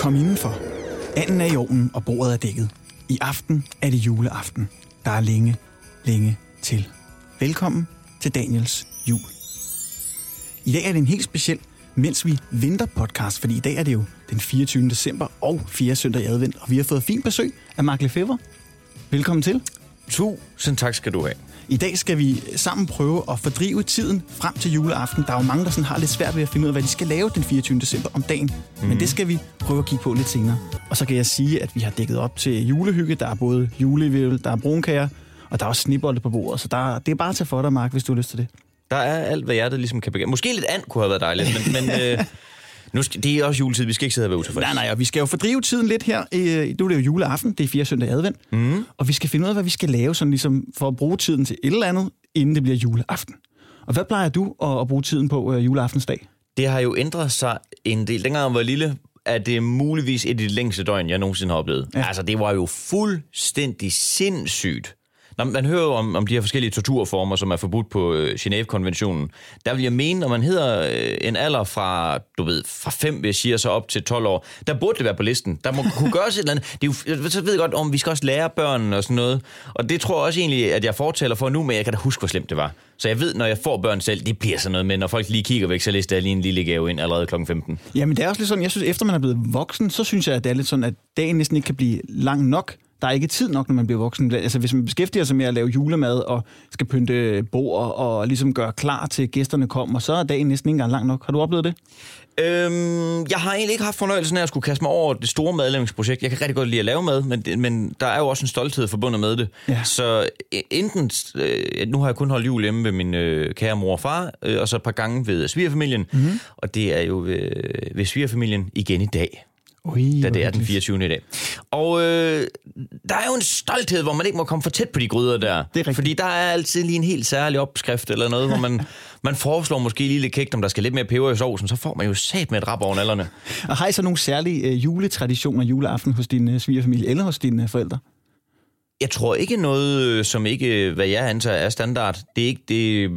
Kom indenfor. Anden er i ovnen, og bordet er dækket. I aften er det juleaften. Der er længe, længe til. Velkommen til Daniels jul. I dag er det en helt speciel mens vi venter podcast, fordi i dag er det jo den 24. december og 4. søndag i advent, og vi har fået fint besøg af Mark Lefebvre. Velkommen til. Tusind tak skal du have. I dag skal vi sammen prøve at fordrive tiden frem til juleaften. Der er jo mange, der sådan har lidt svært ved at finde ud af, hvad de skal lave den 24. december om dagen. Mm. Men det skal vi prøve at kigge på lidt senere. Og så kan jeg sige, at vi har dækket op til julehygge. Der er både julevævel, der er brunkager, og der er også snibolde på bordet. Så der, det er bare til for dig, Mark, hvis du har lyst til det. Der er alt, hvad hjertet ligesom kan begynde. Måske lidt and kunne have været dejligt, men, men øh, nu skal, det er også juletid. Vi skal ikke sidde og være utilfredse. Nej, nej, og vi skal jo fordrive tiden lidt her. Øh, nu er det jo juleaften, det er 4. søndag advent. Mm. Og vi skal finde ud af, hvad vi skal lave sådan ligesom for at bruge tiden til et eller andet, inden det bliver juleaften. Og hvad plejer du at, at bruge tiden på øh, juleaftensdag? Det har jo ændret sig en del. Dengang jeg var lille, er det muligvis et af de længste døgn, jeg nogensinde har oplevet. Ja. Altså, det var jo fuldstændig sindssygt når man hører jo om, om de her forskellige torturformer, som er forbudt på øh, Genève-konventionen, der vil jeg mene, når man hedder øh, en alder fra, du ved, fra 5, hvis jeg siger så op til 12 år, der burde det være på listen. Der må kunne gøres et eller andet. Det er jo, øh, så ved jeg godt, om vi skal også lære børnene og sådan noget. Og det tror jeg også egentlig, at jeg fortæller for nu, men jeg kan da huske, hvor slemt det var. Så jeg ved, når jeg får børn selv, det bliver sådan noget med, når folk lige kigger væk, så lister jeg lige en lille gave ind allerede kl. 15. Jamen det er også lidt sådan, jeg synes, efter man er blevet voksen, så synes jeg, at det er lidt sådan, at dagen næsten ikke kan blive lang nok der er ikke tid nok, når man bliver voksen. Altså, hvis man beskæftiger sig med at lave julemad og skal pynte bord og ligesom gøre klar til gæsterne kommer, så er dagen næsten ikke engang lang nok. Har du oplevet det? Øhm, jeg har egentlig ikke haft fornøjelsen af at skulle kaste mig over det store madlavningsprojekt. Jeg kan rigtig godt lide at lave mad, men, men der er jo også en stolthed forbundet med det. Ja. Så enten, øh, nu har jeg kun holdt jul hjemme ved min øh, kære mor og far, øh, og så et par gange ved svigerfamilien, mm-hmm. og det er jo ved, ved svigerfamilien igen i dag. Ui, da det er den 24. i dag. Og øh, der er jo en stolthed, hvor man ikke må komme for tæt på de gryder der. Det er Fordi der er altid lige en helt særlig opskrift eller noget, hvor man, man foreslår måske lige lidt kægt, om der skal lidt mere peber i sovsen, så får man jo sat med et rap over nallerne. Og har I så nogle særlige øh, juletraditioner juleaften hos din øh, svigerfamilie eller hos dine øh, forældre? Jeg tror ikke noget, øh, som ikke, hvad jeg antager, er standard. Det er ikke det,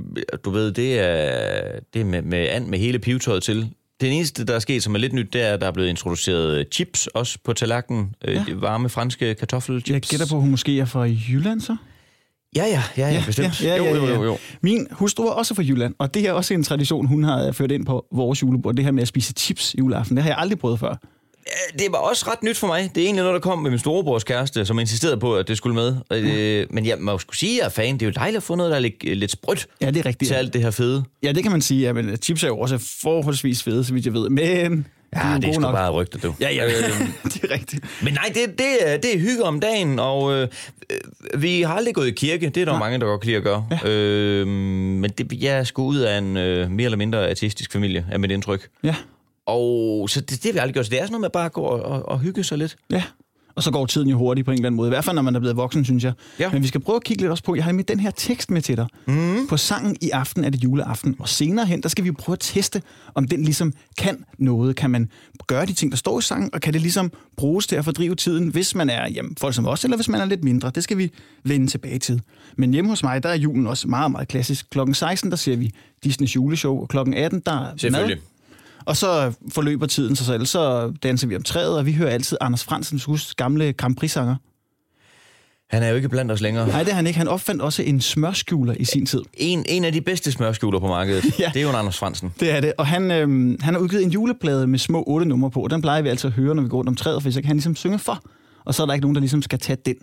du ved, det er, det er med, med and med hele pivetøjet til. Det eneste, der er sket, som er lidt nyt, det er, at der er blevet introduceret chips også på tallerkenen. Øh, ja. De varme franske kartoffelchips. Jeg gætter på, at hun måske er fra Jylland, så? Ja, ja, ja, ja, bestemt. Ja, ja, ja, ja. Jo, jo, jo, Min hustru er også fra Jylland, og det er også en tradition, hun har ført ind på vores julebord. Det her med at spise chips juleaften, det har jeg aldrig prøvet før. Det var også ret nyt for mig. Det er egentlig noget, der kom med min storebrors kæreste, som insisterede på, at det skulle med. Ja. Men jeg må skulle sige, at jeg er fan. Det er jo dejligt at få noget, der er lidt, lidt sprødt ja, det er rigtigt, til alt det her fede. Ja, det kan man sige. Ja, men chips er jo også forholdsvis fede, så vidt jeg ved. Men Ja, det er sgu nok. bare rygte, du. Ja, ja, det er rigtigt. Men nej, det, det, er, det er hygge om dagen, og øh, vi har aldrig gået i kirke. Det er der ja. mange, der godt kan lide at gøre. Ja. Øh, men det, jeg er sgu ud af en øh, mere eller mindre artistisk familie, er mit indtryk. Ja. Og så det, det har vi aldrig gjort. Så det er sådan noget med bare at gå og, og, og hygge sig lidt. Ja, og så går tiden jo hurtigt på en eller anden måde. I hvert fald, når man er blevet voksen, synes jeg. Ja. Men vi skal prøve at kigge lidt også på, jeg har med den her tekst med til dig. Mm. På sangen i aften er det juleaften. Og senere hen, der skal vi prøve at teste, om den ligesom kan noget. Kan man gøre de ting, der står i sangen, og kan det ligesom bruges til at fordrive tiden, hvis man er jamen, folk som os, eller hvis man er lidt mindre. Det skal vi vende tilbage til. Men hjemme hos mig, der er julen også meget, meget klassisk. Klokken 16, der ser vi Disneys juleshow, og klokken 18, der er mad. Og så forløber tiden sig selv, så danser vi om træet, og vi hører altid Anders Fransens hus gamle Grand Prix-sanger. Han er jo ikke blandt os længere. Nej, det er han ikke. Han opfandt også en smørskjuler i sin tid. En, en af de bedste smørskjuler på markedet. ja. Det er jo en Anders Fransen. Det er det. Og han, øhm, han har udgivet en juleplade med små otte numre på, den plejer vi altid at høre, når vi går rundt om træet, for så kan han ligesom synge for. Og så er der ikke nogen, der ligesom skal tage den.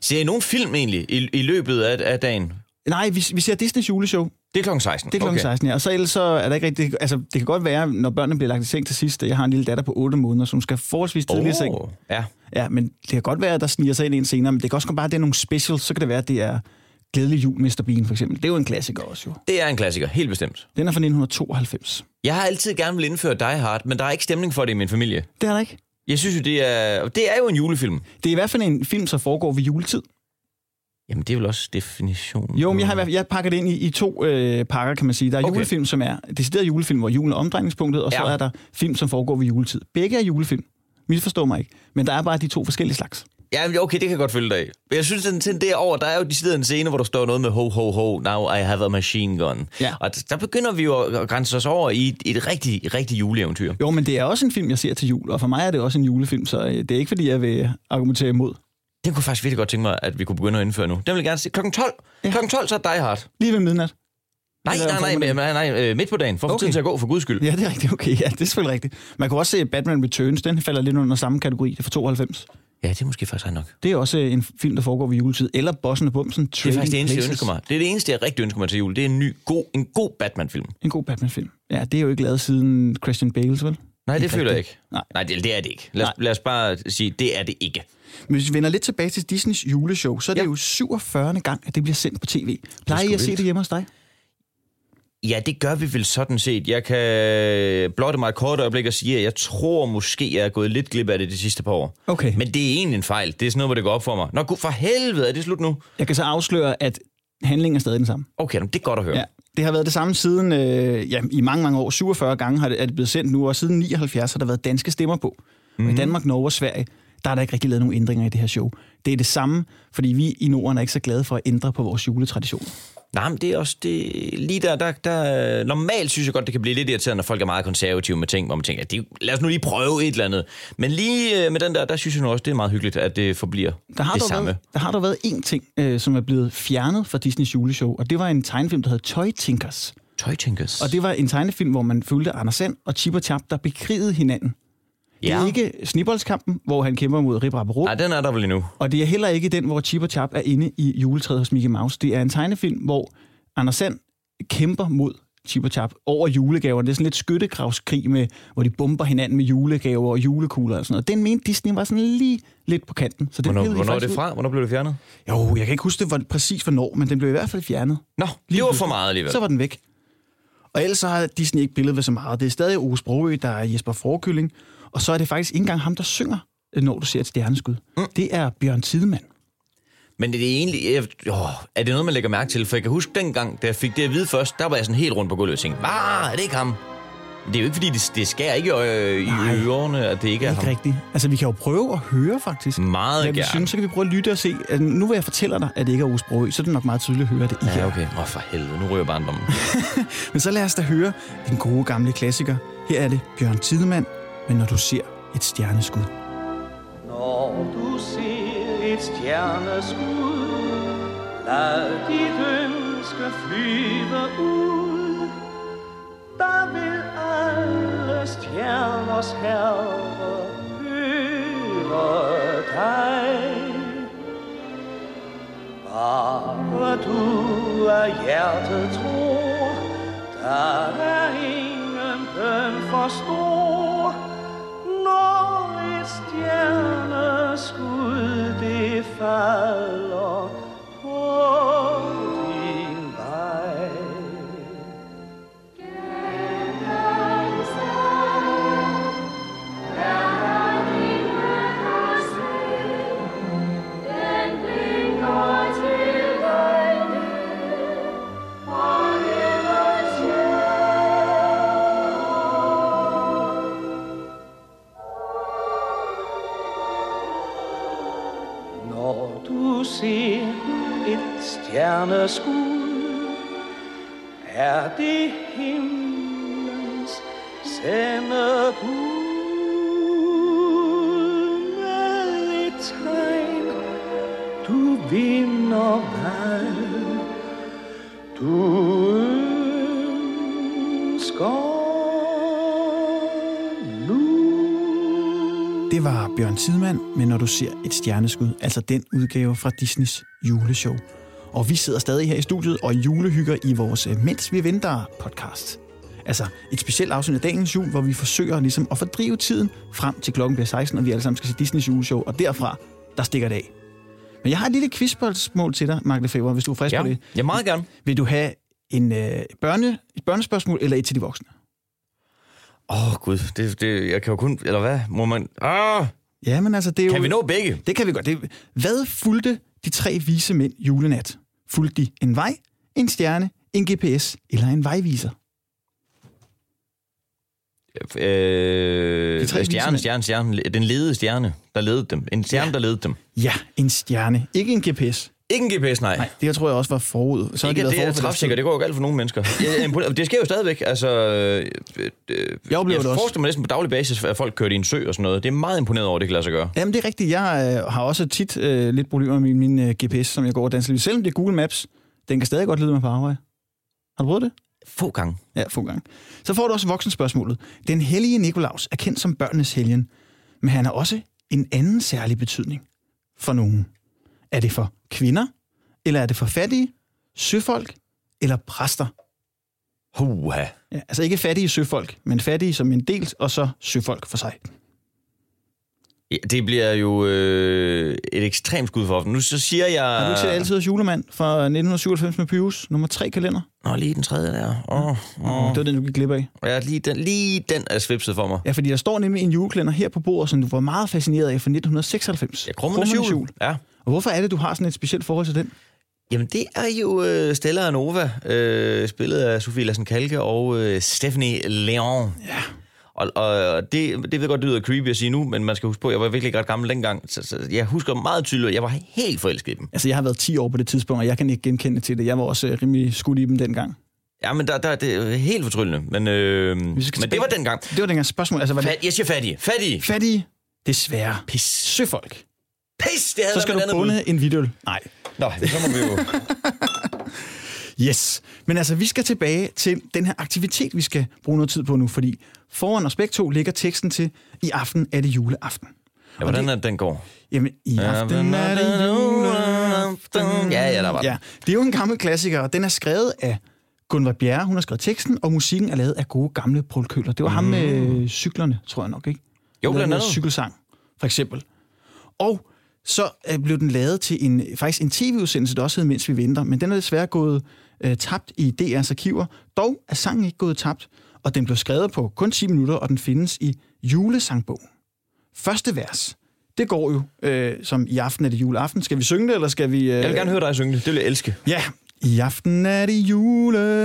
Ser I nogen film egentlig i, i løbet af, af dagen? Nej, vi, vi ser Disney's juleshow. Det er klokken 16? Det er klokken okay. 16, ja. Og så ellers så er der ikke rigtig... Altså, det kan godt være, når børnene bliver lagt i seng til sidst. Jeg har en lille datter på 8 måneder, som skal forholdsvis tidligt oh, i seng. Ja. Ja, men det kan godt være, at der sniger sig ind en senere. Men det kan også bare, at det er nogle specials. Så kan det være, at det er Glædelig jul, Mr. Bean, for eksempel. Det er jo en klassiker også, jo. Det er en klassiker, helt bestemt. Den er fra 1992. Jeg har altid gerne vil indføre Die Hard, men der er ikke stemning for det i min familie. Det er der ikke. Jeg synes jo, det er, det er jo en julefilm. Det er i hvert fald en film, som foregår ved juletid. Jamen, det er vel også definitionen. Jo, men jeg, har, jeg pakker det ind i, i to øh, pakker, kan man sige. Der er okay. julefilm, som er decideret julefilm, hvor julen er omdrejningspunktet, og ja. så er der film, som foregår ved juletid. Begge er julefilm. Misforstår mig ikke. Men der er bare de to forskellige slags. Ja, okay, det kan jeg godt følge dig af. Men jeg synes, den derovre, der er jo de en scene, hvor der står noget med ho, ho, ho, now I have a machine gun. Ja. Og der begynder vi jo at grænse os over i et, et rigtig, rigtig juleeventyr. Jo, men det er også en film, jeg ser til jul, og for mig er det også en julefilm, så øh, det er ikke, fordi jeg vil argumentere imod. Den kunne faktisk virkelig godt tænke mig, at vi kunne begynde at indføre nu. Den vil jeg gerne se. Klokken 12. Ja. Klokken 12, så er Die Hard. Lige ved midnat. Nej, nej, nej, nej, nej, nej, midt på dagen, for okay. tiden til at gå, for guds skyld. Ja, det er rigtigt, okay. Ja, det er selvfølgelig rigtigt. Man kan også se Batman Returns, den falder lidt under samme kategori, det er fra 92. Ja, det er måske faktisk nok. Det er også en film, der foregår ved juletid. Eller Bossen og Bumsen, Det er faktisk det eneste, jeg ønsker mig. Det er det eneste, jeg rigtig ønsker mig til jul. Det er en ny, god, en god Batman-film. En god Batman-film. Ja, det er jo ikke lavet siden Christian Bales, vel? Nej, det føler jeg ikke. Nej, Nej det, det er det ikke. Lad os, lad os bare sige, det er det ikke. Men hvis vi vender lidt tilbage til Disneys juleshow, så er det ja. jo 47. gang, at det bliver sendt på tv. Plejer I at se det hjemme hos dig? Ja, det gør vi vel sådan set. Jeg kan blotte mig et kort øjeblik og sige, at jeg tror måske, jeg er gået lidt glip af det de sidste par år. Okay. Men det er egentlig en fejl. Det er sådan noget, hvor det går op for mig. Nå, for helvede, er det slut nu? Jeg kan så afsløre, at handlingen er stadig den samme. Okay, det er godt at høre. Ja, det har været det samme siden øh, ja, i mange, mange år. 47 gange har det, er det blevet sendt nu, og siden 79 har der været danske stemmer på. Mm. Og i mhm. Danmark, Norge og Sverige, der er der ikke rigtig lavet nogen ændringer i det her show. Det er det samme, fordi vi i Norden er ikke så glade for at ændre på vores juletraditioner. Nej, men det er også det, lige der, der, der, normalt synes jeg godt, det kan blive lidt irriterende, når folk er meget konservative med ting, hvor man tænker, at lad os nu lige prøve et eller andet. Men lige øh, med den der, der synes jeg nu også, det er meget hyggeligt, at det forbliver der har det der samme. Været, der har der været én ting, øh, som er blevet fjernet fra Disneys juleshow, og det var en tegnefilm, der hed Toy Tinkers. Toy Tinkers. Og det var en tegnefilm, hvor man følte Anders Sand og Chip og Chap, der bekrigede hinanden. Det er ja. ikke Snibboldskampen, hvor han kæmper mod Rip Rap Nej, den er der vel endnu. Og det er heller ikke den, hvor Chip og Chap er inde i juletræet hos Mickey Mouse. Det er en tegnefilm, hvor Anders Sand kæmper mod Chip og Chap over julegaver. Det er sådan lidt skyttegravskrig, med, hvor de bomber hinanden med julegaver og julekugler og sådan noget. Den mente Disney var sådan lige lidt på kanten. Så det hvornår hvornår er det fra? Hvornår blev det fjernet? Jo, jeg kan ikke huske det var præcis hvornår, men den blev i hvert fald fjernet. Nå, lige det var for meget alligevel. Så var den væk. Og ellers så har Disney ikke billedet ved så meget. Det er stadig Ove Sprogø, der er Jesper Forkylling, og så er det faktisk ikke engang ham, der synger, når du ser et stjerneskud. Mm. Det er Bjørn Tidemand. Men det er egentlig... Jeg, åh, er det noget, man lægger mærke til? For jeg kan huske dengang, da jeg fik det at vide først, der var jeg sådan helt rundt på gulvet og tænkte, er det ikke ham? Det er jo ikke, fordi det, det skærer ikke øh, i ørerne, at det ikke er ikke ham. rigtigt. Altså, vi kan jo prøve at høre, faktisk. Meget ja, gerne. Synes, så kan vi prøve at lytte og se. Altså, nu vil jeg fortælle dig, at det ikke er Osbro, så er det nok meget tydeligt at høre, at det ikke ja, okay. Åh, oh, for helvede. Nu ryger barndommen. Men så lad os da høre den gode gamle klassiker. Her er det Bjørn Tidemand, men når du ser et stjerneskud. Når du ser et stjerneskud, lad dit ønske flyve ud. Der vil alle stjerners herre hører dig. Bare du er hjertet tror, der er ingen bøn for stor, når et stjerneskud det falder i det himlens sendebud med et tegn du vinder hvad du ønsker Det var Bjørn Tidemand, men når du ser et stjerneskud, altså den udgave fra Disneys juleshow. Og vi sidder stadig her i studiet og julehygger i vores øh, Mens vi venter podcast. Altså et specielt afsnit af dagens jul, hvor vi forsøger ligesom at fordrive tiden frem til klokken bliver 16, og vi alle sammen skal se Disneys juleshow, og derfra, der stikker det af. Men jeg har et lille quizspørgsmål til dig, Mark Lefebvre, hvis du er frisk ja, på det. Ja, meget gerne. Vil du have en øh, børne, et børnespørgsmål eller et til de voksne? Åh, oh, gud. Det, det, jeg kan jo kun... Eller hvad? Må man... Ah! Ja, men altså, det er Kan jo, vi nå begge? Det kan vi godt. Det, hvad fulgte de tre vise mænd julenat? Fulgte de en vej, en stjerne, en GPS eller en vejviser? Øh, De tre stjerne, stjerne, stjerne. Den ledede stjerne, der ledede dem. En stjerne, ja. der ledede dem. Ja, en stjerne. Ikke en GPS. Ikke en GPS, nej. Nej, det tror jeg også var forud. Så Ikke, de det er træfsikker, det går jo galt for nogle mennesker. Jeg er. Det sker jo stadigvæk. Altså, øh, øh, Jeg oplever jeg det også. mig næsten på daglig basis, at folk kører i en sø og sådan noget. Det er meget imponeret over, at det kan lade sig gøre. Jamen, det er rigtigt. Jeg øh, har også tit øh, lidt problemer med min, min øh, GPS, som jeg går og danser. Selvom det er Google Maps, den kan stadig godt lede mig på arbejde. Har du prøvet det? Få gange. Ja, få gange. Så får du også voksenspørgsmålet. Den hellige Nikolaus er kendt som børnenes helgen, men han har også en anden særlig betydning for nogen. Er det for kvinder, eller er det for fattige, søfolk eller præster? Huha. Ja, altså ikke fattige søfolk, men fattige som en del, og så søfolk for sig. Ja, det bliver jo øh, et ekstremt skud for. Nu så siger jeg... Har du ikke set Altid julemand fra 1997 med Pyrus, nummer 3 kalender? Nå, lige den tredje der. Åh, oh, Oh. Det var den, du gik glip af. Ja, lige den, lige den er svipset for mig. Ja, fordi der står nemlig en julekalender her på bordet, som du var meget fascineret af fra 1996. Ja, Krummernes jul. jul. Ja. Og hvorfor er det, du har sådan et specielt forhold til den? Jamen, det er jo øh, Stella og Nova, øh, spillet af Sofie Lassen Kalke og øh, Stephanie Leon. Ja. Og, og det, det ved jeg godt, det lyder creepy at sige nu, men man skal huske på, at jeg var virkelig ret gammel dengang. Så, så jeg husker meget tydeligt, at jeg var helt forelsket i dem. Altså, jeg har været 10 år på det tidspunkt, og jeg kan ikke genkende til det. Jeg var også øh, rimelig skudt i dem dengang. Ja, men der, der, det er helt fortryllende. Men, øh, men skal det tilbage- var dengang. Det var dengang spørgsmål. Altså, var det Fat, jeg siger fattige. Fattige. fattige? Desværre. Pis. Søfolk. Pis, det havde Så skal du bunde en video. Nej. Nå, så må vi jo... Yes. Men altså, vi skal tilbage til den her aktivitet, vi skal bruge noget tid på nu, fordi foran os begge to ligger teksten til, i aften er det juleaften. Ja, hvordan er det, den går? Jamen, i aften er det juleaften. Ja, ja, der var. Ja, det er jo en gammel klassiker, og den er skrevet af Gunvar Bjerre. Hun har skrevet teksten, og musikken er lavet af gode gamle Paul Køller. Det var mm. ham med cyklerne, tror jeg nok, ikke? Jo, blandt andet. Cykelsang, for eksempel. Og så øh, blev den lavet til en, faktisk en tv-udsendelse, der også hed Mens vi venter, men den er desværre gået øh, tabt i DR's arkiver. Dog er sangen ikke gået tabt, og den blev skrevet på kun 10 minutter, og den findes i julesangbogen. Første vers, det går jo øh, som i aften er det juleaften. Skal vi synge det, eller skal vi... Øh... Jeg vil gerne høre dig synge det. Det vil jeg elske. Ja, i aften er det juleaften,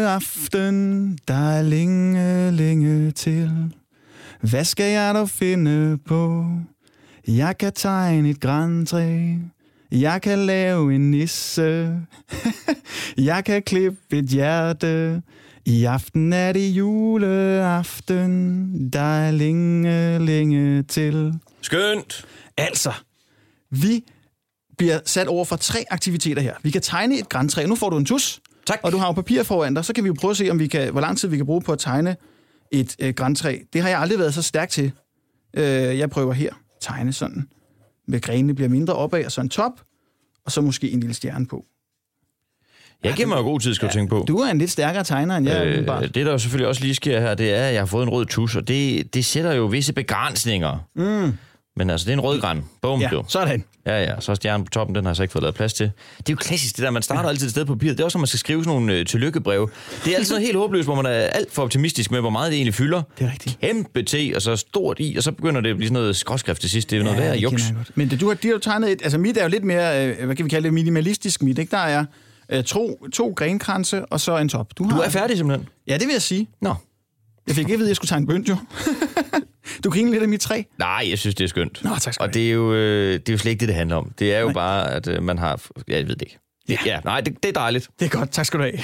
der er længe, længe til. Hvad skal jeg dog finde på? Jeg kan tegne et græntræ. Jeg kan lave en nisse. jeg kan klippe et hjerte. I aften er det juleaften, der er længe, længe til. Skønt. Altså, vi bliver sat over for tre aktiviteter her. Vi kan tegne et græntræ. Nu får du en tus. Tak. Og du har jo papir foran dig. Så kan vi jo prøve at se, om vi kan, hvor lang tid vi kan bruge på at tegne et øh, græntræ. Det har jeg aldrig været så stærk til. Øh, jeg prøver her. Tegne sådan. Med grenene bliver mindre opad, og så en top. Og så måske en lille stjerne på. Jeg giver mig jo god tid, skal du tænke på. Du er en lidt stærkere tegner, end jeg Øh, det, der jo selvfølgelig også lige sker her, det er, at jeg har fået en rød tus, og det, det sætter jo visse begrænsninger. Mm. Men altså, det er en rød græn. Bum, Ja, jo. sådan. Ja, ja. Så er stjernen på toppen, den har jeg så ikke fået lavet plads til. Det er jo klassisk, det der, man starter altid et sted på papiret. Det er også, når man skal skrive sådan nogle øh, tillykkebrev. Det er altid noget helt håbløst, hvor man er alt for optimistisk med, hvor meget det egentlig fylder. Det er rigtigt. Kæmpe T, og så stort I, og så begynder det at blive sådan noget skråskrift til sidst. Det er noget værd det juks. Men det, du har, de har tegnet et... Altså mit er jo lidt mere, øh, hvad kan vi kalde det, minimalistisk mit, ikke? Der er øh, to, to grenkranse og så en top. har, Du er færdig simpelthen. Ja, det vil jeg sige. Nå. Jeg fik ikke at vide, at jeg skulle tegne bønt, jo. du griner lidt af mit træ. Nej, jeg synes, det er skønt. Nå, tak skal Og det er, jo, øh, det er jo slet ikke det, det handler om. Det er jo Nej. bare, at øh, man har... Ja, jeg ved det ikke. Ja. ja. nej, det, det er dejligt. Det er godt, tak skal du have.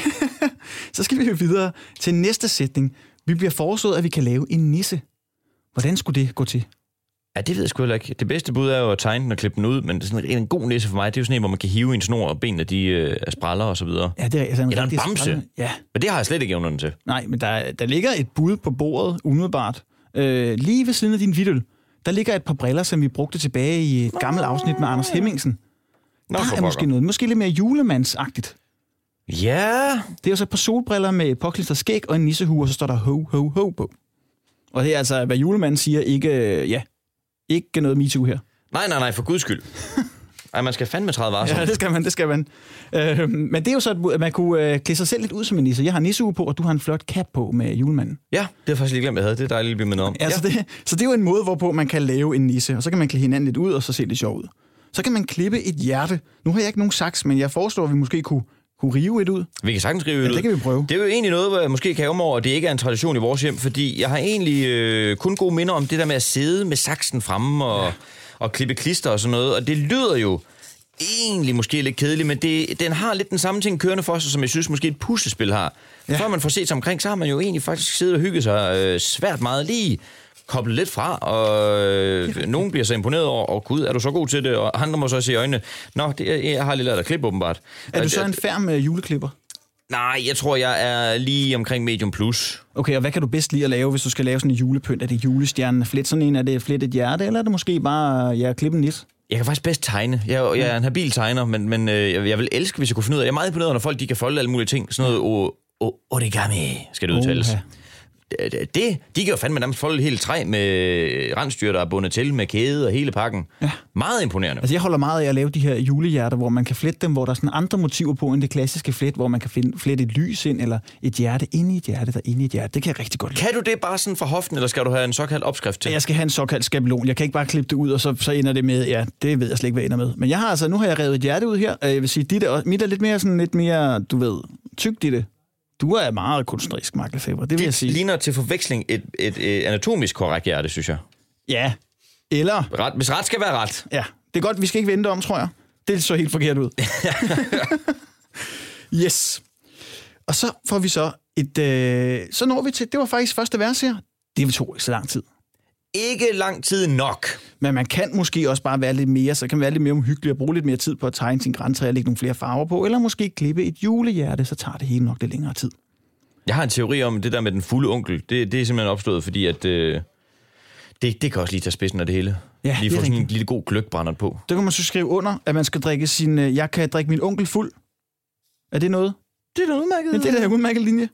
så skal vi jo videre til næste sætning. Vi bliver foreslået, at vi kan lave en nisse. Hvordan skulle det gå til? Ja, det ved jeg sgu heller ikke. Det bedste bud er jo at tegne den og klippe den ud, men det er sådan en, en god nisse for mig, det er jo sådan en, hvor man kan hive i en snor, og benene de øh, er spræller og så videre. Ja, det er altså en Eller en bamse. sprælle. Ja, Men det har jeg slet ikke evnerne til. nej, men der, der ligger et bud på bordet, umiddelbart. Øh, lige ved siden af din video, der ligger et par briller, som vi brugte tilbage i et gammelt afsnit med Anders Hemmingsen. Nå, der er måske noget, måske lidt mere julemandsagtigt. Ja, Det er jo så et par solbriller med et påklistret skæg og en nissehue, og så står der ho, ho, ho på. Og det er altså, hvad julemanden siger, ikke, øh, ja, ikke noget MeToo her. nej, nej, nej, for guds skyld. Ej, man skal fandme træde varsom. Ja, det skal man, det skal man. Øh, men det er jo så, at man kunne øh, klæde sig selv lidt ud som en nisse. Jeg har nissehue på, og du har en flot cap på med julemanden. Ja, det har jeg faktisk lige glemt, jeg havde. Det er dejligt at blive mindet om. Altså ja. det, så det er jo en måde, hvorpå man kan lave en nisse, og så kan man klæde hinanden lidt ud, og så se det sjovt ud. Så kan man klippe et hjerte. Nu har jeg ikke nogen saks, men jeg foreslår, at vi måske kunne, Kunne rive et ud? Vi kan sagtens rive Ja, ud. det kan vi prøve. Det er jo egentlig noget, hvor jeg måske kan over, at det ikke er en tradition i vores hjem, fordi jeg har egentlig øh, kun gode minder om det der med at sidde med saksen fremme og, ja. Og klippe klister og sådan noget, og det lyder jo egentlig måske lidt kedeligt, men det, den har lidt den samme ting kørende for sig, som jeg synes måske et puslespil har. Ja. Ja. Før man får set sig omkring, så har man jo egentlig faktisk siddet og hygget sig øh, svært meget lige koblet lidt fra, og øh, nogen bliver så imponeret over, og gud, er du så god til det? Og andre må så se i øjnene, nå, det, jeg har lige lavet dig klippe åbenbart. Er du så en færm øh, juleklipper? Nej, jeg tror, jeg er lige omkring medium plus. Okay, og hvad kan du bedst lide at lave, hvis du skal lave sådan en julepynt? Er det julestjernen flet sådan en? Er det flet et hjerte, eller er det måske bare, ja, klippe en nit? Jeg kan faktisk bedst tegne. Jeg, jeg er en habil tegner, men, men øh, jeg, vil elske, hvis jeg kunne finde ud af Jeg er meget imponeret, når folk de kan folde alle mulige ting. Sådan noget o, o, origami, skal det udtales. Oha. Det, de kan jo fandme nærmest folde helt træ med rensdyr, der er bundet til med kæde og hele pakken. Ja. Meget imponerende. Altså, jeg holder meget af at lave de her julehjerter, hvor man kan flette dem, hvor der er sådan andre motiver på end det klassiske flet, hvor man kan flette et lys ind, eller et hjerte ind i et hjerte, der ind i et hjerte. Det kan jeg rigtig godt lide. Kan du det bare sådan fra hoften, eller skal du have en såkaldt opskrift til? Jeg skal have en såkaldt skabelon. Jeg kan ikke bare klippe det ud, og så, så ender det med, ja, det ved jeg slet ikke, hvad ender med. Men jeg har altså, nu har jeg revet et hjerte ud her. Øh, Jeg vil sige, dit er, mit er lidt mere sådan, lidt mere, du ved, tykt i det. Du er meget kunstnerisk, Mark Lefebvre, det vil jeg Det sige. ligner til forveksling et, et, et anatomisk korrekt hjerte, synes jeg. Ja. Eller, Ret, hvis ret skal være ret. ja, det er godt, vi skal ikke vente om, tror jeg. Det så helt forkert ud. yes. Og så får vi så et, øh, så når vi til, det var faktisk første vers her. Det tog ikke så lang tid. Ikke lang tid nok. Men man kan måske også bare være lidt mere, så kan man være lidt mere omhyggelig og bruge lidt mere tid på at tegne sin græntræ og lægge nogle flere farver på, eller måske klippe et julehjerte, så tager det hele nok lidt længere tid. Jeg har en teori om det der med den fulde onkel. Det, det er simpelthen opstået, fordi at... Øh, det, det kan også lige tage spidsen af det hele. Ja, lige det er få sådan en lille god gløkbrænder på. Der kan man så skrive under, at man skal drikke sin, øh, jeg kan drikke min onkel fuld. Er det noget? Det er da udmærket. Men det er da en udmærket linje.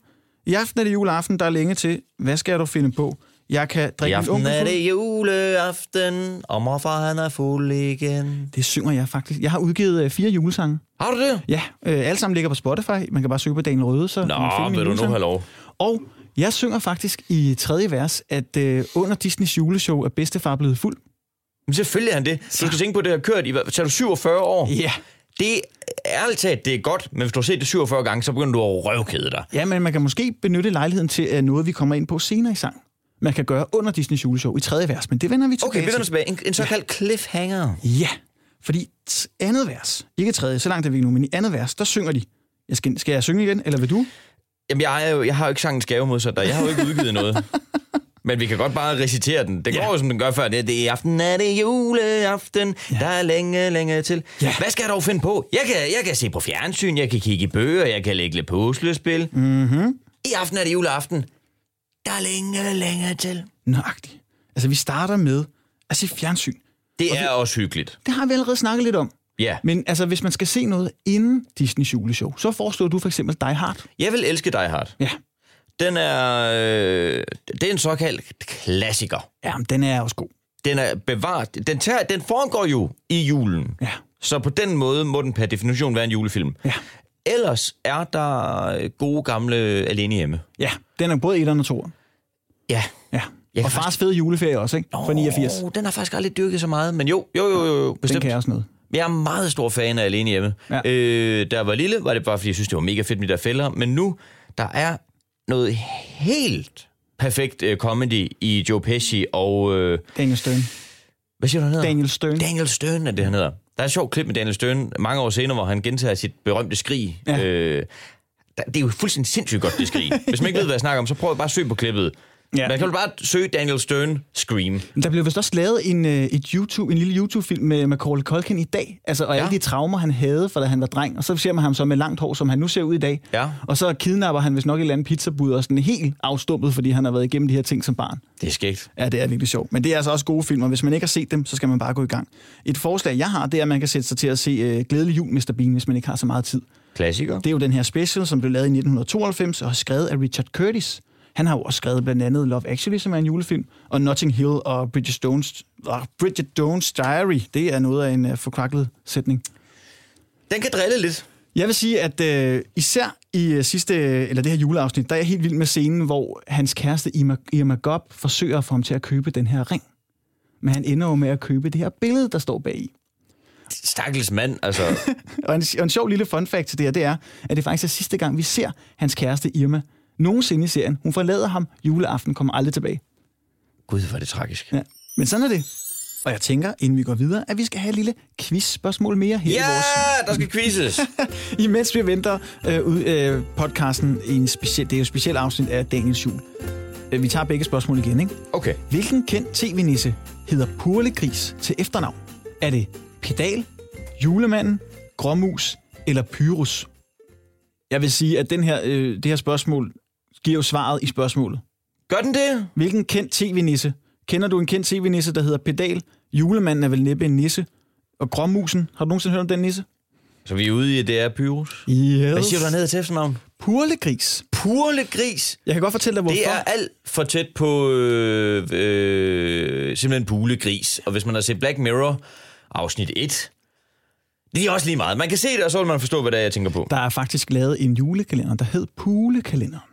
I aften er det juleaften, der er længe til. Hvad skal du finde på? Jeg kan I drikke min aften onkel er det juleaften, og morfar han er fuld igen. Det synger jeg faktisk. Jeg har udgivet øh, fire julesange. Har du det? Ja, øh, alle sammen ligger på Spotify. Man kan bare søge på Daniel Røde, så kan man finde Nå, min vil du nu have lov? Og jeg synger faktisk i tredje vers, at øh, under Disneys juleshow er bedstefar blevet fuld. Men selvfølgelig er han det. Du skal tænke på, at det har kørt i, hvad, så er du 47 år. Ja. Det er ærligt talt, det er godt, men hvis du har set det 47 gange, så begynder du at røvkede dig. Ja, men man kan måske benytte lejligheden til øh, noget, vi kommer ind på senere i sang. Man kan gøre under Disneys juleshow i tredje vers, men det vender vi tilbage Okay, vi vender til. tilbage. En, en såkaldt cliffhanger. Ja, fordi andet vers, ikke tredje, så langt er vi nu, men i andet vers, der synger de. Jeg skal, skal jeg synge igen, eller vil du? Jamen, jeg, er jo, jeg har jo ikke sangens gave modsat dig. Jeg har jo ikke udgivet noget. Men vi kan godt bare recitere den. Det går Ja. jo, som den gør før. Det, det er aften, er det juleaften. Ja. Der er længe, længe til. Ja. Hvad skal jeg dog finde på? Jeg kan, jeg kan se på fjernsyn, jeg kan kigge i bøger, jeg kan lægge lidt puslespil. Mhm. I aften er det juleaften. Der er længe, længe til. Nøjagtigt. Altså, vi starter med at se fjernsyn. Det er også hyggeligt. Det har vi allerede snakket lidt om. Ja. Men altså, hvis man skal se noget inden Disneys juleshow, så foreslår du for eksempel Die Hard. Jeg vil elske Die Hard. Ja. Den er, øh, det er en såkaldt klassiker. Ja, men den er også god. Den er bevaret. Den, tager, den foregår jo i julen. Ja. Så på den måde må den per definition være en julefilm. Ja. Ellers er der gode gamle Alene Hjemme. Ja, den er både 1 og 2. Ja. Ja. Jeg Og fars fede juleferie også, ikke? For 89. Oh, den har faktisk aldrig dyrket så meget, men jo, jo, jo, jo, jo Den bestemt. kan jeg også noget. Jeg er meget stor fan af Alene Hjemme. Ja. Øh, da jeg var lille, var det bare, fordi jeg synes, det var mega fedt med de der fælder. Men nu, der er noget helt perfekt øh, comedy i Joe Pesci og... Øh, Daniel Stern. hvad siger du, han hedder? Daniel Stern. Daniel Stern er det, han hedder. Der er et sjovt klip med Daniel Stern mange år senere, hvor han gentager sit berømte skrig. Ja. Øh, det er jo fuldstændig sindssygt godt, det skrig. Hvis man ikke ved, hvad jeg snakker om, så prøv bare at søge på klippet. Ja. Man kan jo bare søge Daniel Stern Scream. Der blev vist også lavet en, øh, et YouTube, en lille YouTube-film med Macaulay Culkin i dag. Altså, og ja. alle de traumer, han havde, fra da han var dreng. Og så ser man ham så med langt hår, som han nu ser ud i dag. Ja. Og så kidnapper han vist nok et eller andet pizzabud, og sådan helt afstumpet, fordi han har været igennem de her ting som barn. Det er skægt. Ja, det er virkelig sjovt. Men det er altså også gode film, og hvis man ikke har set dem, så skal man bare gå i gang. Et forslag, jeg har, det er, at man kan sætte sig til at se uh, Glædelig Jul, Mr. Bean, hvis man ikke har så meget tid. Klassiker. Det er jo den her special, som blev lavet i 1992 og skrevet af Richard Curtis. Han har jo også skrevet blandt andet Love Actually, som er en julefilm, og Notting Hill og Bridget Jones, uh, Bridget Jones' Diary. Det er noget af en uh, forkvaklet sætning. Den kan drille lidt. Jeg vil sige, at øh, især i øh, sidste, eller det her juleafsnit, der er jeg helt vild med scenen, hvor hans kæreste Irma, Irma forsøger at få ham til at købe den her ring. Men han ender jo med at købe det her billede, der står bag i. Stakkels mand, altså. Og en, og en sjov lille fun fact til det her, det er, at det faktisk er sidste gang, vi ser hans kæreste Irma nogensinde i serien. Hun forlader ham juleaften, kommer aldrig tilbage. Gud, hvor er det tragisk. Ja. Men sådan er det. Og jeg tænker, inden vi går videre, at vi skal have et lille quiz-spørgsmål mere her Ja, i vores... der skal quizzes. Imens vi venter øh, ud, øh, podcasten i en speciel, det er jo et specielt afsnit af Daniels jul. Øh, Vi tager begge spørgsmål igen, ikke? Okay. Hvilken kendt tv-nisse hedder Purlegris til efternavn? Er det Pedal, Julemanden, Gråmus eller Pyrus? Jeg vil sige, at den her, øh, det her spørgsmål giver jo svaret i spørgsmålet. Gør den det? Hvilken kendt tv-nisse? Kender du en kendt tv-nisse, der hedder Pedal? Julemanden er vel næppe en nisse. Og Gråmusen, har du nogensinde hørt om den nisse? Så vi er ude i, at det er Pyrus. Yes. Hvad siger du, hedder til efternavn? Purlegris. Purle gris. Jeg kan godt fortælle dig, hvorfor. Det er alt for tæt på øh, øh, simpelthen pulegris. Og hvis man har set Black Mirror, afsnit 1, det er også lige meget. Man kan se det, og så vil man forstå, hvad det er, jeg tænker på. Der er faktisk lavet en julekalender, der hed Pulekalenderen.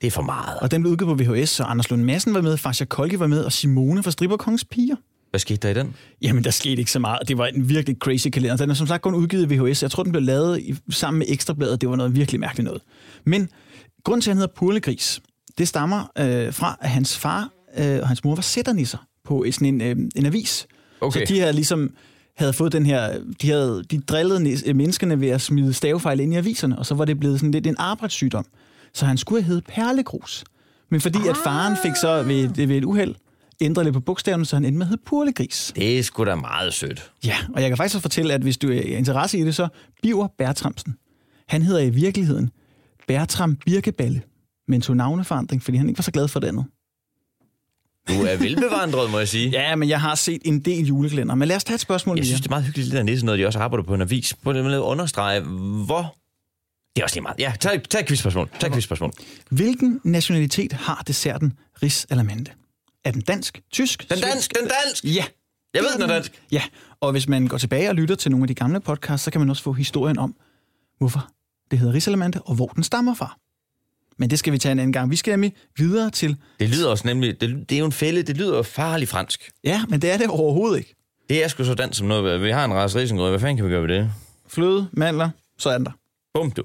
Det er for meget. Og den blev udgivet på VHS, og Anders Lund Madsen var med, Fasha Kolke var med, og Simone fra Stripper Kongens Piger. Hvad skete der i den? Jamen, der skete ikke så meget. Det var en virkelig crazy kalender. Den er som sagt kun udgivet i VHS. Jeg tror, den blev lavet i, sammen med Ekstrabladet. Det var noget virkelig mærkeligt noget. Men grunden til, at han hedder Purlegris, det stammer øh, fra, at hans far øh, og hans mor var sætternisser på sådan en, øh, en avis. Okay. Så de havde ligesom havde fået den her, de havde de drillede menneskene ved at smide stavefejl ind i aviserne, og så var det blevet sådan lidt en arbejdssygdom. Så han skulle have heddet Perlegrus. Men fordi at faren fik så ved, ved et uheld ændret lidt på bogstaverne, så han endte med at hedde Purlegris. Det er sgu da meget sødt. Ja, og jeg kan faktisk også fortælle, at hvis du er interesse i det, så Biver Bertramsen. Han hedder i virkeligheden Bertram Birkeballe, men tog navneforandring, fordi han ikke var så glad for det andet. Du er velbevandret, må jeg sige. Ja, men jeg har set en del julekalender. Men lad os tage et spørgsmål Jeg mere. synes, det er meget hyggeligt, det der nisse noget, de også arbejder på en avis. På med at understrege, hvor... Det er også lige meget. Ja, tag, tag et quizspørgsmål. Tag et quizspørgsmål. Hvilken nationalitet har desserten ris alamande? Er den dansk, tysk? Den dansk, den dansk! Ja. Jeg ved, den er dansk. Ja, og hvis man går tilbage og lytter til nogle af de gamle podcasts, så kan man også få historien om, hvorfor det hedder risalamande, og hvor den stammer fra. Men det skal vi tage en anden gang. Vi skal nemlig videre til... Det lyder også nemlig... Det, det er jo en fælde. Det lyder farligt fransk. Ja, men det er det overhovedet ikke. Det er sgu så dansk som noget. Vi har en race risengrød. Hvad fanden kan vi gøre ved det? Fløde, mandler, så er den der. Bum, du.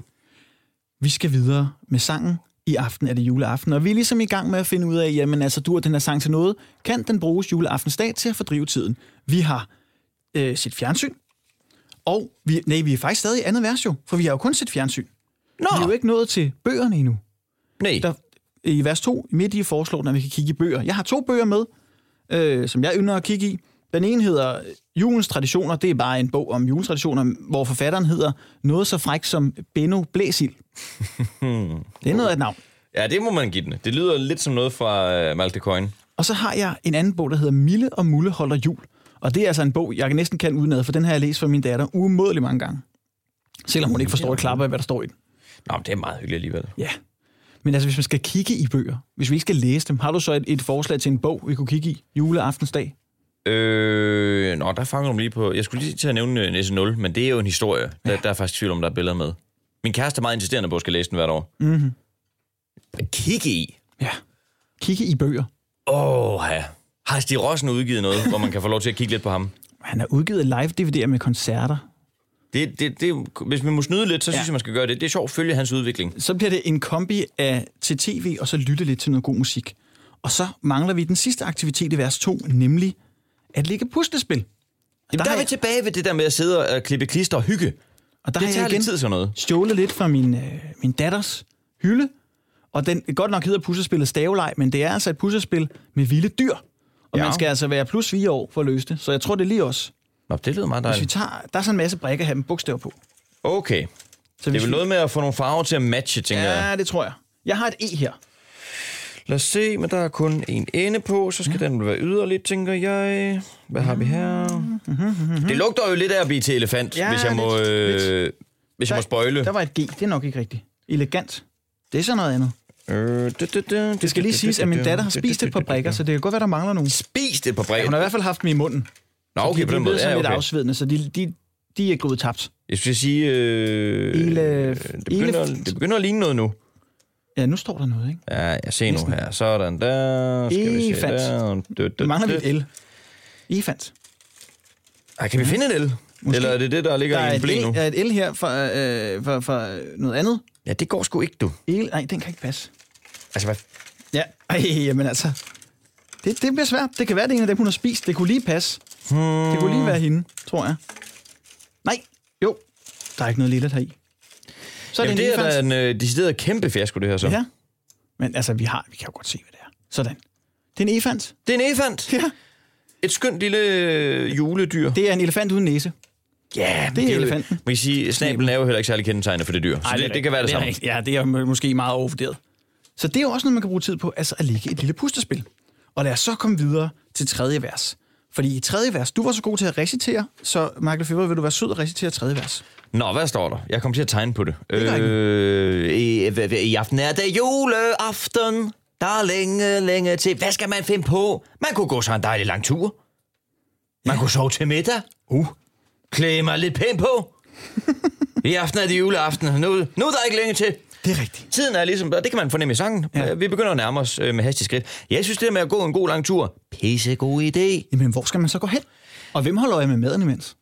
Vi skal videre med sangen. I aften er det juleaften, og vi er ligesom i gang med at finde ud af, jamen altså, du den her sang til noget. Kan den bruges juleaftensdag til at fordrive tiden? Vi har øh, set fjernsyn, og vi, nej, vi er faktisk stadig i andet vers jo, for vi har jo kun set fjernsyn. Nå! Vi er jo ikke nået til bøgerne endnu. Nej. Der, I vers 2, midt i foreslår at vi kan kigge i bøger. Jeg har to bøger med, øh, som jeg ynder at kigge i. Den ene hedder Julens Traditioner. Det er bare en bog om julens traditioner, hvor forfatteren hedder noget så frækt som Benno Blæsild. det er noget af et navn. Ja, det må man give den. Det lyder lidt som noget fra uh, Malte Coin. Og så har jeg en anden bog, der hedder Mille og Mulle holder jul. Og det er altså en bog, jeg næsten kan udenad, for den har jeg læst for min datter umådelig mange gange. Selvom hun ikke forstår et klapper af, hvad der står i den. Nå, men det er meget hyggeligt alligevel. Ja. Men altså, hvis man skal kigge i bøger, hvis vi ikke skal læse dem, har du så et, et forslag til en bog, vi kunne kigge i juleaftensdag? Øh, nå, der fanger du mig lige på... Jeg skulle lige til at nævne øh, Næse 0, men det er jo en historie. Der, Ja. der er faktisk tvivl om, der er billeder med. Min kæreste er meget insisterende på, at jeg skal læse den hvert år. Mhm. Kigge i. Ja. Kigge i bøger. Åh, ja. Har Stig Rossen udgivet noget, hvor man kan få lov til at kigge lidt på ham? Han har udgivet live-DVD'er med koncerter. Det, det, det, hvis man må snyde lidt, så Ja. synes jeg, man skal gøre det. Det er sjovt at følge hans udvikling. Så bliver det en kombi af til tv, og så lytte lidt til noget god musik. Og så mangler vi den sidste aktivitet i vers 2, nemlig at lægge puslespil. Jamen, der der, er vi tilbage ved det der med at sidde og klippe klister og hygge. Og der Det har jeg igen tid sådan noget. stjålet lidt fra min, øh, min datters hylde. Og den godt nok hedder puslespillet Staveleg, men det er altså et puslespil med vilde dyr. Og ja. Ja. man skal altså være plus fire år for at løse det. Så jeg tror, det er lige os. Nå, det lyder meget Hvis vi dejligt. tager, der er sådan en masse brækker her med bogstaver på. Okay. Så Det er vel vi- noget med at få nogle farver til at matche, tænker jeg. Ja, det tror jeg. Jeg har et E her. Lad os se, men der er kun en ende på, så skal ja. den være yderligt, tænker jeg. Hvad har vi her? Det lugter jo lidt af at blive til elefant, Ja, hvis jeg må, lidt, øh, hvis jeg må spoile. Der var et G. Det er nok ikke rigtigt. Elegant. Det er så noget andet. Øh, du, du, du, Det skal lige siges, at min datter har spist et par brækker, så det kan godt være, der mangler nogle. Spist et par brækker? Hun har i hvert fald haft dem i munden. Nå, okay, de, på de den er måde. sådan Ja, lidt afsvedende, så de, de, de er gået tabt. Jeg skulle sige... Øh, det, begynder, det begynder at ligne noget nu. Ja, nu står der noget, ikke? Ja, jeg ser nu her. Sådan der. Skal vi se der. Mangler vi et L. Elefant. Ej, kan vi finde et el? Måske. Eller er det det, der ligger der i en blæ nu? Der er et L her fra, øh, fra, fra noget andet. Ja, det går sgu ikke, du. El, nej, den kan ikke passe. Altså, hvad? Ja, ej, jamen altså. Det, det bliver svært. Det kan være, det er en af dem, hun har spist. Det kunne lige passe. Hmm. Det kunne lige være hende, tror jeg. Nej, jo. Der er ikke noget lille her i. Så er Jamen, det, er da en øh, decideret kæmpe fiasko, det her så. Ja. Men altså, vi, har, vi kan jo godt se, hvad det er. Sådan. Det er en elefant. Det er en elefant? Ja. Et skønt lille øh, juledyr. Det er en elefant uden næse. Ja, det er elefanten. Man kan sige, snablen er jo heller ikke særlig kendetegnet for det dyr. Så Ej, det, det, det kan være det, det samme. Ja, det er måske meget overvurderet. Så det er jo også noget, man kan bruge tid på, altså at ligge et lille pustespil. Og lad os så komme videre til tredje vers. Fordi i tredje vers, du var så god til at recitere, så Michael Feber, vil du være sød at recitere tredje vers? Nå, hvad står der? Jeg kommer til at tegne på det. det øh, i, I aften er det juleaften. Der er længe, længe til. Hvad skal man finde på? Man kunne gå så en dejlig lang tur. Man ja. kunne sove til middag. Uh. Klæde mig lidt pænt på. I aften er det juleaften. Nu, nu er der ikke længe til. Det er rigtigt. Tiden er ligesom, det kan man fornemme i sangen. Ja. Vi begynder at nærme os øh, med hastig skridt. Jeg synes, det med at gå en god lang tur, pisse god idé. Jamen, hvor skal man så gå hen? Og hvem holder øje med maden imens?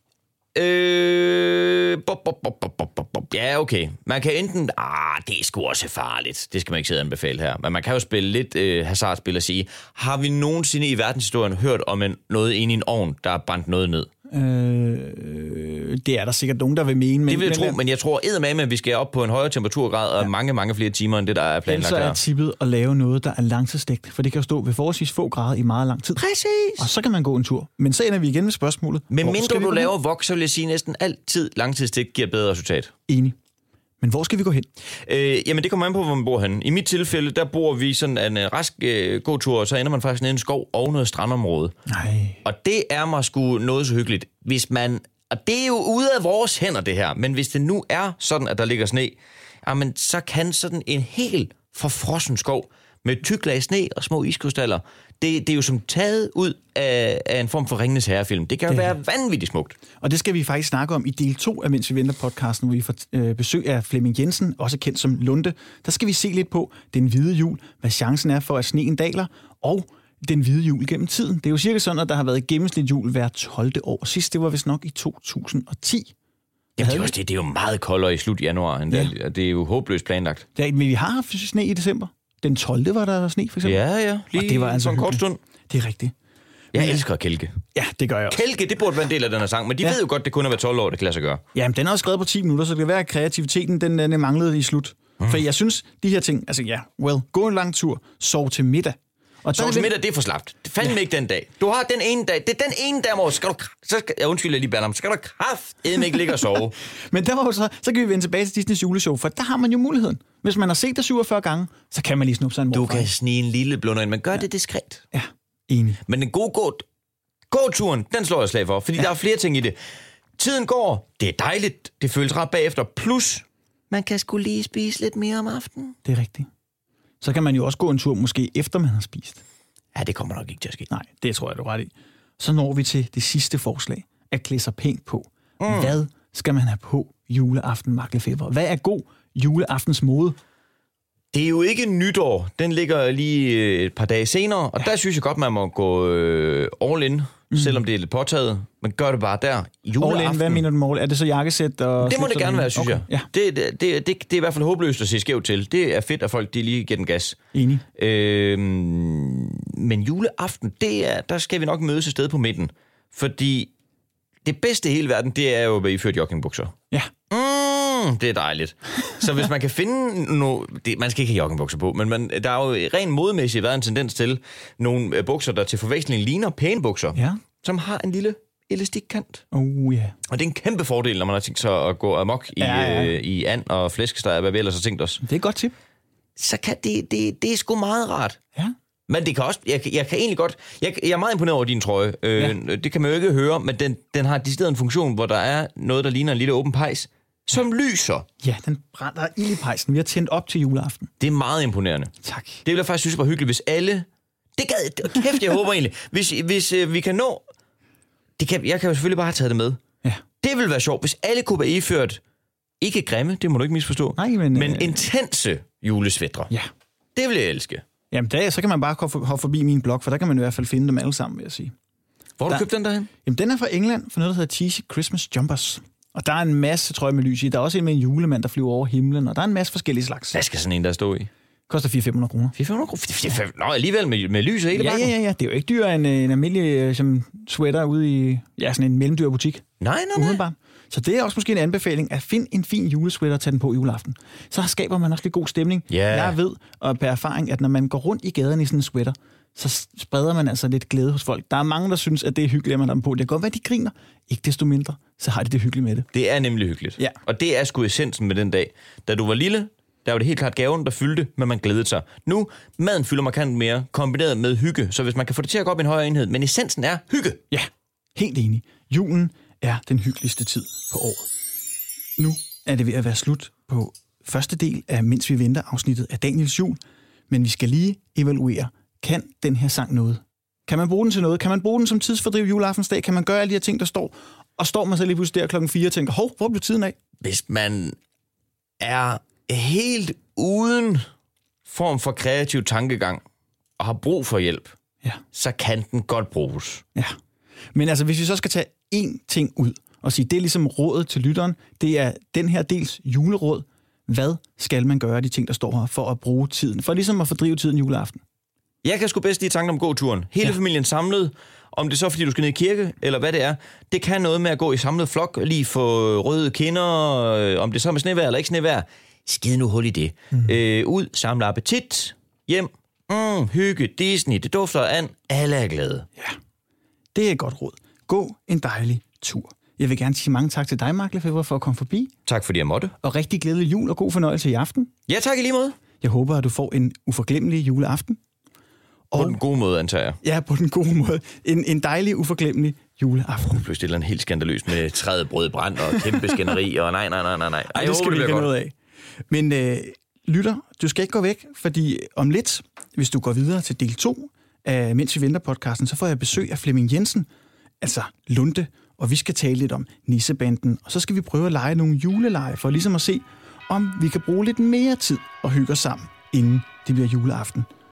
Øh, bop, bop, bop, bop, bop, bop. Ja, okay. Man kan enten... Ah, det er sgu også farligt. Det skal man ikke sidde og anbefale her. Men man kan jo spille lidt øh, hasardspil og sige, har vi nogensinde i verdenshistorien hørt om en, noget inde i en ovn, der er brændt noget ned? Øh, det er der sikkert nogen, der vil mene. Men, det vil jeg tro, men jeg tror med, at vi skal op på en højere temperaturgrad og ja. mange, mange flere timer, end det, der er planlagt Så er tippet at lave noget, der er langtidsstegt, for det kan jo stå ved forholdsvis få grader i meget lang tid. Præcis. Og så kan man gå en tur. Men så ender vi igen med spørgsmålet. Men mindre du laver voks, så vil jeg sige, næsten altid langtidsstegt giver bedre resultat. Enig. Men hvor skal vi gå hen? Øh, jamen, det kommer an på, hvor man bor hen. I mit tilfælde, der bor vi sådan en uh, rask uh, gåtur, og så ender man faktisk nede i en skov og noget strandområde. Nej. Og det er mig sgu noget så hyggeligt. Hvis man, og det er jo ude af vores hænder, det her, men hvis det nu er sådan, at der ligger sne, jamen, så kan sådan en helt forfrossen skov med tyk lag sne og små iskrystaller, det, det er jo som taget ud af, af en form for Ringenes Herrefilm. Det kan jo det. være vanvittigt smukt. Og det skal vi faktisk snakke om i del 2 af Mens vi venter podcasten, hvor vi får øh, besøg af Flemming Jensen, også kendt som Lunde. Der skal vi se lidt på den hvide jul, hvad chancen er for, at sneen daler, og den hvide jul gennem tiden. Det er jo cirka sådan, at der har været gennemsnit jul hver 12. år. Sidst, det var vist nok i 2010. Jamen, det, er også, det, det er jo meget koldere i slut januar, end ja. det, det er jo håbløst planlagt. Ja, men vi har haft sne i december. Den 12. var der sne, for eksempel. Ja, ja. Lige og det var altså en kort stund. Det er rigtigt. Jeg elsker Kælke. Ja, det gør jeg også. Kælke, det burde være en del af den her sang, men de ja. ved jo godt, det kun er været 12 år, det kan lade sig gøre. Ja, men den er også skrevet på 10 minutter, så det kan være, at kreativiteten den, den manglede i slut. Mm. For jeg synes, de her ting, altså ja, well, gå en lang tur, sov til middag. Og sov til middag, det er for slapt. Det fandme ja. ikke den dag. Du har den ene dag, det er den ene dag året, skal du, så skal, jeg undskylder lige baller, skal du kraft ikke ligge og sove. men der var så, så kan vi vende tilbage til Disneys juleshow, for der har man jo muligheden. Hvis man har set det 47 gange, så kan man lige snuppe sig en Du kan snige en lille blunder ind, men gør ja. det diskret. Ja, enig. Men den gode gå, gåturen, den slår jeg slag for, fordi ja. der er flere ting i det. Tiden går, det er dejligt, det føles ret bagefter, plus man kan skulle lige spise lidt mere om aftenen. Det er rigtigt. Så kan man jo også gå en tur, måske efter man har spist. Ja, det kommer nok ikke til at ske. Nej, det tror jeg, du er ret i. Så når vi til det sidste forslag, at klæde sig pænt på. Mm. Hvad skal man have på juleaften, Markle Feber? Hvad er god juleaftens mode? Det er jo ikke nytår. Den ligger lige et par dage senere, og ja. der synes jeg godt, man må gå øh, all in, mm. selvom det er lidt påtaget. Men gør det bare der. Juleaften. All in, hvad mener du all Er det så jakkesæt? Og det må det gerne være, synes okay. jeg. Ja. Det, det, det, det, det er i hvert fald håbløst at se skævt til. Det er fedt, at folk de lige giver den gas. Enig. Øhm, men juleaften, det er, der skal vi nok mødes et sted på midten. Fordi det bedste i hele verden, det er jo at være iført joggingbukser. Ja. Mm, det er dejligt. Så hvis man kan finde no, det, man skal ikke have joggingbukser på, men man, der er jo rent modmæssigt været en tendens til nogle øh, bukser, der til forveksling ligner pæne bukser, ja. som har en lille elastikkant. Oh, yeah. Og det er en kæmpe fordel, når man har tænkt sig at gå amok i, ja, ja. Øh, i and og flæskesteg, hvad vi ellers har tænkt os. Det er et godt tip. Så kan det, det, det er sgu meget rart. Ja. Men det kan også, jeg, jeg kan egentlig godt, jeg, jeg er meget imponeret over din trøje. Øh, ja. Det kan man jo ikke høre, men den, den har decideret en funktion, hvor der er noget, der ligner en lille åben pejs, som lyser. Ja, den brænder ild i pejsen. Vi har tændt op til juleaften. Det er meget imponerende. Tak. Det vil jeg faktisk synes var hyggeligt, hvis alle... Det gad... Kæft, jeg håber egentlig. Hvis, hvis øh, vi kan nå... Det kan, jeg kan jo selvfølgelig bare have taget det med. Ja. Det ville være sjovt, hvis alle kunne være iført... Ikke grimme, det må du ikke misforstå. Nej, men... Men øh... intense julesvætre. Ja. Det vil jeg elske. Jamen, der, så kan man bare hoppe forbi min blog, for der kan man i hvert fald finde dem alle sammen, vil jeg sige. Hvor har du Der- købt den derhen? Jamen, den er fra England, for noget, der hedder Cheesy Christmas Jumpers. Og der er en masse trøje med lys i. Der er også en med en julemand, der flyver over himlen, og der er en masse forskellige slags. Hvad skal sådan en der stå i? Koster 400-500 kroner. 400 kroner? Nå, alligevel med, med lys og hele Ja, ja, ja, ja. Det er jo ikke dyrere end en almindelig øh, som sweater ude i ja, sådan en mellemdyr butik. Nej, nej, nej. Umiddelbart. Så det er også måske en anbefaling, at finde en fin julesweater og tage den på juleaften. Så skaber man også lidt god stemning. Ja. Jeg ved og per erfaring, at når man går rundt i gaden i sådan en sweater, så spreder man altså lidt glæde hos folk. Der er mange, der synes, at det er hyggeligt, at man dem på. Det kan godt være, de griner. Ikke desto mindre, så har de det hyggeligt med det. Det er nemlig hyggeligt. Ja. Og det er sgu essensen med den dag. Da du var lille, der var det helt klart gaven, der fyldte, men man glædede sig. Nu, maden fylder markant mere, kombineret med hygge, så hvis man kan få det til at gå op i en højere enhed, men essensen er hygge. Ja, helt enig. Julen er den hyggeligste tid på året. Nu er det ved at være slut på første del af Mens vi venter afsnittet af Daniels jul, men vi skal lige evaluere, kan den her sang noget? Kan man bruge den til noget? Kan man bruge den som tidsfordriv juleaftensdag? Kan man gøre alle de her ting, der står? Og står man så lige pludselig der klokken 4 og tænker, hov, hvor blev tiden af? Hvis man er helt uden form for kreativ tankegang og har brug for hjælp, Ja. så kan den godt bruges. Ja. Men altså, hvis vi så skal tage én ting ud og sige, det er ligesom rådet til lytteren, det er den her dels juleråd. Hvad skal man gøre af de ting, der står her, for at bruge tiden? For ligesom at fordrive tiden juleaften. Jeg kan sgu bedst lide tanken om gåturen. Hele Ja. familien samlet, om det er så fordi du skal ned i kirke, eller hvad det er. Det kan noget med at gå i samlet flok, lige få røde kinder, øh, om det så er med snevejr eller ikke snevejr. Skid nu hul i det. Mm. Øh, ud, samle appetit, hjem, mm, hygge, Disney, det dufter and. Alle er glade. Ja, det er et godt råd. Gå en dejlig tur. Jeg vil gerne sige mange tak til dig, Mark Lefebvre, for at komme forbi. Tak fordi jeg måtte. Og rigtig glædelig jul og god fornøjelse i aften. Ja, tak i lige måde. Jeg håber, at du får en uforglemmelig juleaften. På Og den gode måde, antager jeg. ja, på den gode måde. En, en dejlig, uforglemmelig juleaften. Pludselig et eller andet helt skandaløst med træet brød brand og kæmpe skænderi, og nej, nej, nej, nej, nej. Ej, det skal vi ikke noget af. Men øh, lytter, du skal ikke gå væk, fordi om lidt, hvis du går videre til del 2 af Mens vi venter podcasten, så får jeg besøg af Flemming Jensen, altså Lunde, og vi skal tale lidt om Nissebanden, og så skal vi prøve at lege nogle juleleje, for ligesom at se, om vi kan bruge lidt mere tid og hygge os sammen, inden det bliver juleaften.